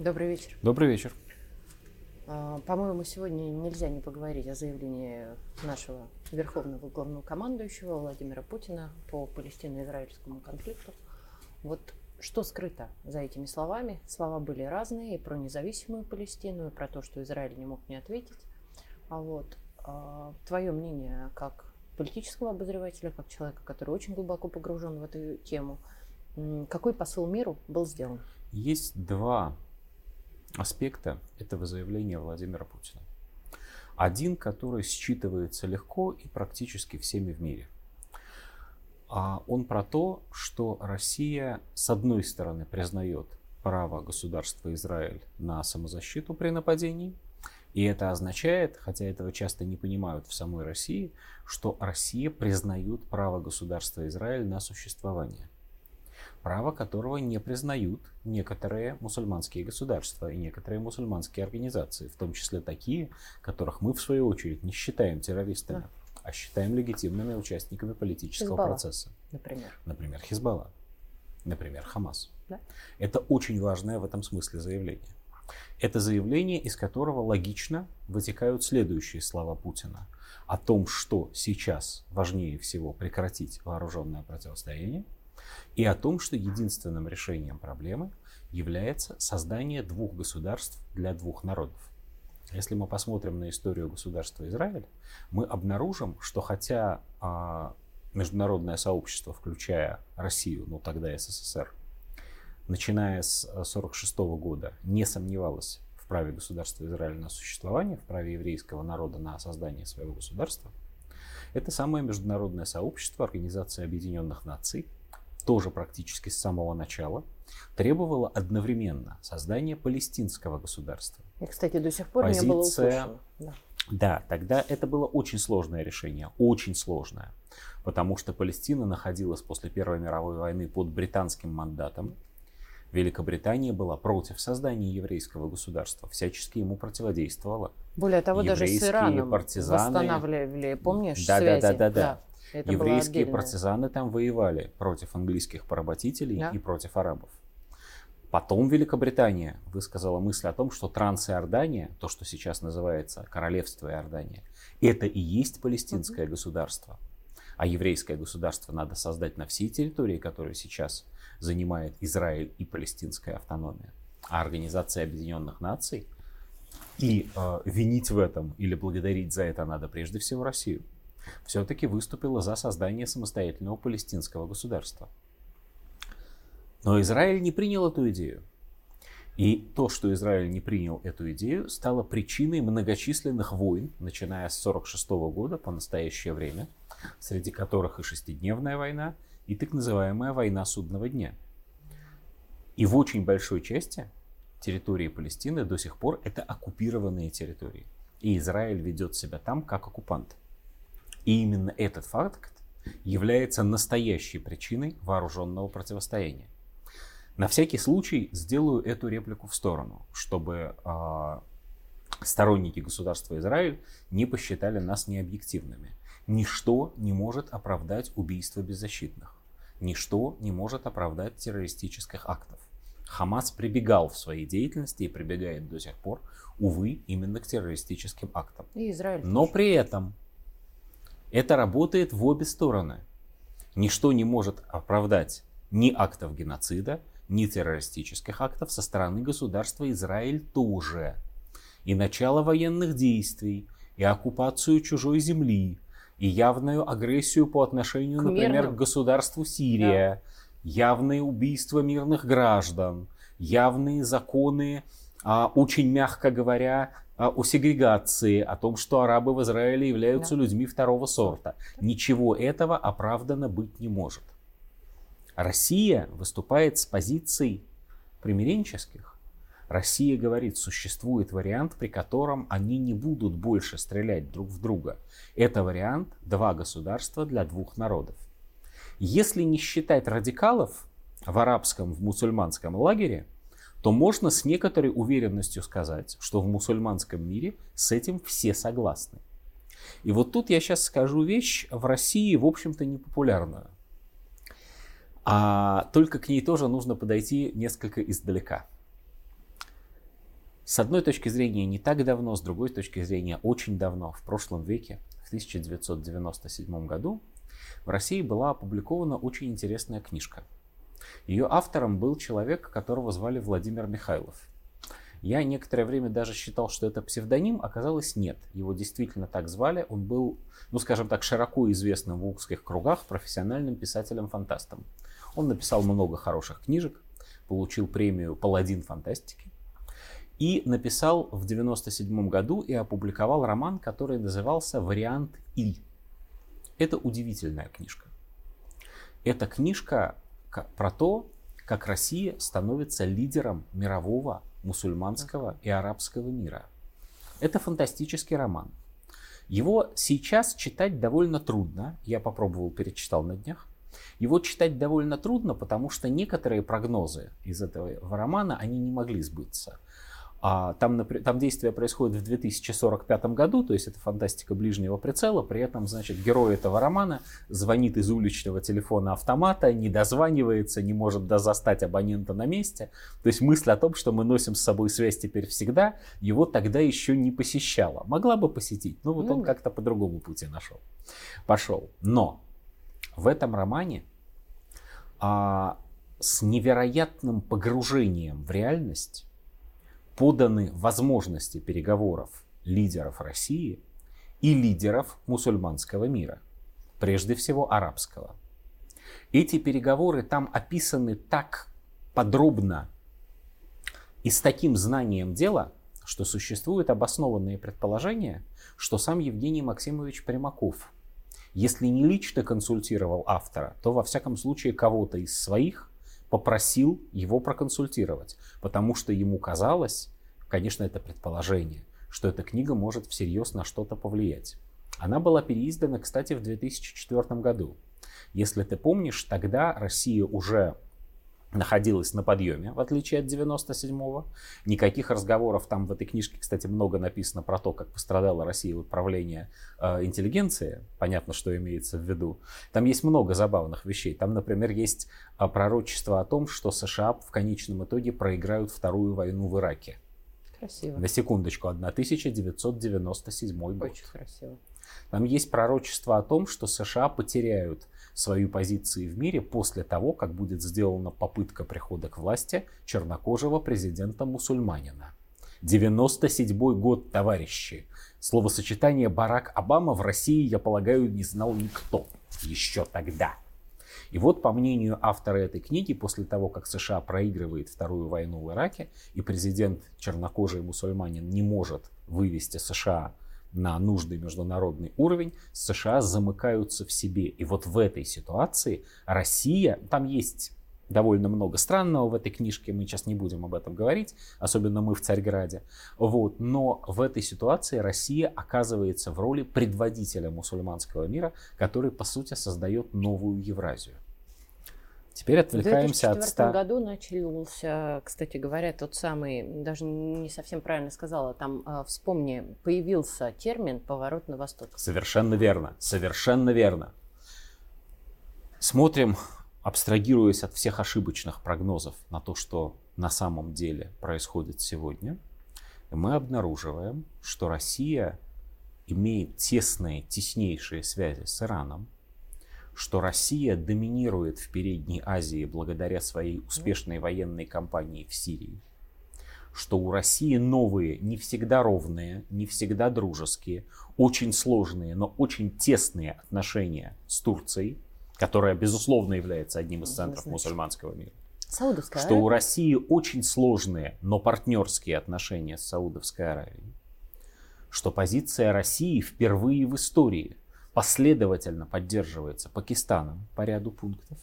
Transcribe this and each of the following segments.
Добрый вечер. Добрый вечер. А, По-моему, сегодня нельзя не поговорить о заявлении нашего верховного главнокомандующего Владимира Путина по палестино-израильскому конфликту. Вот что скрыто за этими словами? Слова были разные и про независимую Палестину, и про то, что Израиль не мог не ответить. А вот а, твое мнение как политического обозревателя, как человека, который очень глубоко погружен в эту тему, какой посыл миру был сделан? Есть два аспекта этого заявления Владимира Путина. Один, который считывается легко и практически всеми в мире. А он про то, что Россия, с одной стороны, признает право государства Израиль на самозащиту при нападении, и это означает, хотя этого часто не понимают в самой России, что Россия признает право государства Израиль на существование право которого не признают некоторые мусульманские государства и некоторые мусульманские организации, в том числе такие, которых мы, в свою очередь, не считаем террористами, да. а считаем легитимными участниками политического Хизбалла, процесса. Например. Например, Хизбалла, например, Хамас. Да. Это очень важное в этом смысле заявление. Это заявление, из которого логично вытекают следующие слова Путина о том, что сейчас важнее всего прекратить вооруженное противостояние, и о том, что единственным решением проблемы является создание двух государств для двух народов. Если мы посмотрим на историю государства Израиль, мы обнаружим, что хотя а, международное сообщество, включая Россию, ну тогда СССР, начиная с 1946 года, не сомневалось в праве государства Израиль на существование, в праве еврейского народа на создание своего государства, это самое международное сообщество, Организация Объединенных Наций, тоже практически с самого начала, требовала одновременно создания палестинского государства. И, кстати, до сих пор Позиция... не было услышано. Да. да, тогда это было очень сложное решение, очень сложное, потому что Палестина находилась после Первой мировой войны под британским мандатом. Великобритания была против создания еврейского государства, всячески ему противодействовала. Более того, даже с Ираном партизаны... восстанавливали, помнишь, да, связи? Да, да, да, да. да. Это Еврейские партизаны там воевали против английских поработителей Да. и против арабов. Потом Великобритания высказала мысль о том, что Трансиордания, то, что сейчас называется Королевство Иордания, это и есть палестинское государство. А еврейское государство надо создать на всей территории, которую сейчас занимает Израиль и палестинская автономия. А Организация Объединенных Наций и э, винить в этом или благодарить за это надо прежде всего Россию все-таки выступила за создание самостоятельного палестинского государства. Но Израиль не принял эту идею. И то, что Израиль не принял эту идею, стало причиной многочисленных войн, начиная с 1946 года по настоящее время, среди которых и шестидневная война, и так называемая война судного дня. И в очень большой части территории Палестины до сих пор это оккупированные территории. И Израиль ведет себя там как оккупант. И именно этот факт является настоящей причиной вооруженного противостояния. На всякий случай сделаю эту реплику в сторону, чтобы э, сторонники государства Израиль не посчитали нас необъективными. Ничто не может оправдать убийство беззащитных. Ничто не может оправдать террористических актов. Хамас прибегал в своей деятельности и прибегает до сих пор, увы, именно к террористическим актам. И Израиль. Но тоже. при этом это работает в обе стороны. Ничто не может оправдать ни актов геноцида, ни террористических актов со стороны государства Израиль тоже. И начало военных действий, и оккупацию чужой земли, и явную агрессию по отношению, К например, мирным. к государству Сирия, явные убийства мирных граждан, явные законы, очень мягко говоря, а, о сегрегации, о том, что арабы в Израиле являются Да. людьми второго сорта. Ничего этого оправдано быть не может. Россия выступает с позиций примиренческих. Россия говорит, существует вариант, при котором они не будут больше стрелять друг в друга. Это вариант два государства для двух народов. Если не считать радикалов в арабском, в мусульманском лагере, то можно с некоторой уверенностью сказать, что в мусульманском мире с этим все согласны. И вот тут я сейчас скажу вещь в России, в общем-то, непопулярную. А только к ней тоже нужно подойти несколько издалека. С одной точки зрения не так давно, с другой точки зрения очень давно, в прошлом веке, в 1997 году, в России была опубликована очень интересная книжка. Ее автором был человек, которого звали Владимир Михайлов. Я некоторое время даже считал, что это псевдоним, оказалось нет. Его действительно так звали. Он был, ну скажем так, широко известным в узких кругах профессиональным писателем-фантастом. Он написал много хороших книжек, получил премию «Паладин фантастики», и написал в 1997 году и опубликовал роман, который назывался «Вариант И». Это удивительная книжка. Это книжка про то, как Россия становится лидером мирового мусульманского и арабского мира. Это фантастический роман. Его сейчас читать довольно трудно. Я попробовал, перечитал на днях. Его читать довольно трудно, потому что некоторые прогнозы из этого романа, они не могли сбыться. А там, там действие происходит в 2045 году, то есть это фантастика ближнего прицела. При этом, значит, герой этого романа звонит из уличного телефона автомата, не дозванивается, не может застать абонента на месте. То есть мысль о том, что мы носим с собой связь теперь всегда, его тогда еще не посещала. Могла бы посетить, но вот ну, он как-то по другому пути нашел. Пошел. Но в этом романе а, с невероятным погружением в реальность поданы возможности переговоров лидеров России и лидеров мусульманского мира, прежде всего арабского. Эти переговоры там описаны так подробно и с таким знанием дела, что существуют обоснованные предположения, что сам Евгений Максимович Примаков, если не лично консультировал автора, то во всяком случае кого-то из своих попросил его проконсультировать, потому что ему казалось, конечно, это предположение, что эта книга может всерьез на что-то повлиять. Она была переиздана, кстати, в 2004 году. Если ты помнишь, тогда Россия уже находилась на подъеме, в отличие от 97-го. Никаких разговоров там в этой книжке, кстати, много написано про то, как пострадала Россия в управлении э, интеллигенции. Понятно, что имеется в виду. Там есть много забавных вещей. Там, например, есть э, пророчество о том, что США в конечном итоге проиграют вторую войну в Ираке. Красиво. На секундочку, 1997 год. Очень красиво. Там есть пророчество о том, что США потеряют свои позиции в мире после того, как будет сделана попытка прихода к власти чернокожего президента-мусульманина. 97 год, товарищи. Словосочетание Барак Обама в России, я полагаю, не знал никто еще тогда. И вот, по мнению автора этой книги, после того, как США проигрывает вторую войну в Ираке, и президент чернокожий мусульманин не может вывести США на нужный международный уровень, США замыкаются в себе. И вот в этой ситуации Россия, там есть довольно много странного в этой книжке, мы сейчас не будем об этом говорить, особенно мы в Царьграде. Вот. Но в этой ситуации Россия оказывается в роли предводителя мусульманского мира, который, по сути, создает новую Евразию. Теперь отвлекаемся от 100... В 2004 году начался, кстати говоря, тот самый, даже не совсем правильно сказала, там, э, вспомни, появился термин «поворот на восток». Совершенно верно, совершенно верно. Смотрим, абстрагируясь от всех ошибочных прогнозов на то, что на самом деле происходит сегодня, мы обнаруживаем, что Россия имеет тесные, теснейшие связи с Ираном, что Россия доминирует в Передней Азии благодаря своей успешной военной кампании в Сирии, что у России новые, не всегда ровные, не всегда дружеские, очень сложные, но очень тесные отношения с Турцией, которая, безусловно, является одним из центров мусульманского мира. Саудовская что у России очень сложные, но партнерские отношения с Саудовской Аравией. Что позиция России впервые в истории последовательно поддерживается Пакистаном по ряду пунктов,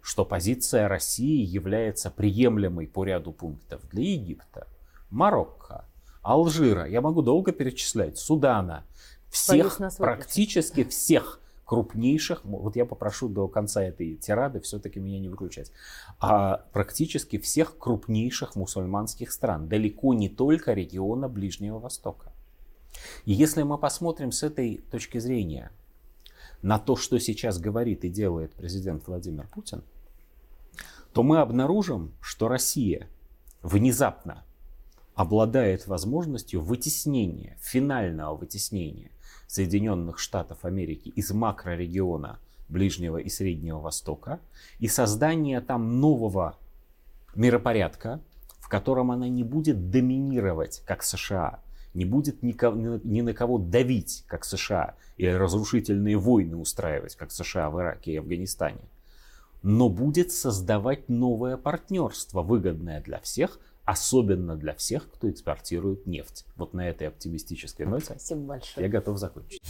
что позиция России является приемлемой по ряду пунктов для Египта, Марокко, Алжира, я могу долго перечислять, Судана, всех, практически всех крупнейших, вот я попрошу до конца этой тирады все-таки меня не выключать, а практически всех крупнейших мусульманских стран, далеко не только региона Ближнего Востока. И если мы посмотрим с этой точки зрения на то, что сейчас говорит и делает президент Владимир Путин, то мы обнаружим, что Россия внезапно обладает возможностью вытеснения, финального вытеснения Соединенных Штатов Америки из макрорегиона Ближнего и Среднего Востока и создания там нового миропорядка, в котором она не будет доминировать, как США, не будет ни, ни на кого давить, как США, или разрушительные войны устраивать, как США в Ираке и Афганистане, но будет создавать новое партнерство, выгодное для всех, особенно для всех, кто экспортирует нефть. Вот на этой оптимистической ноте Спасибо большое. я готов закончить.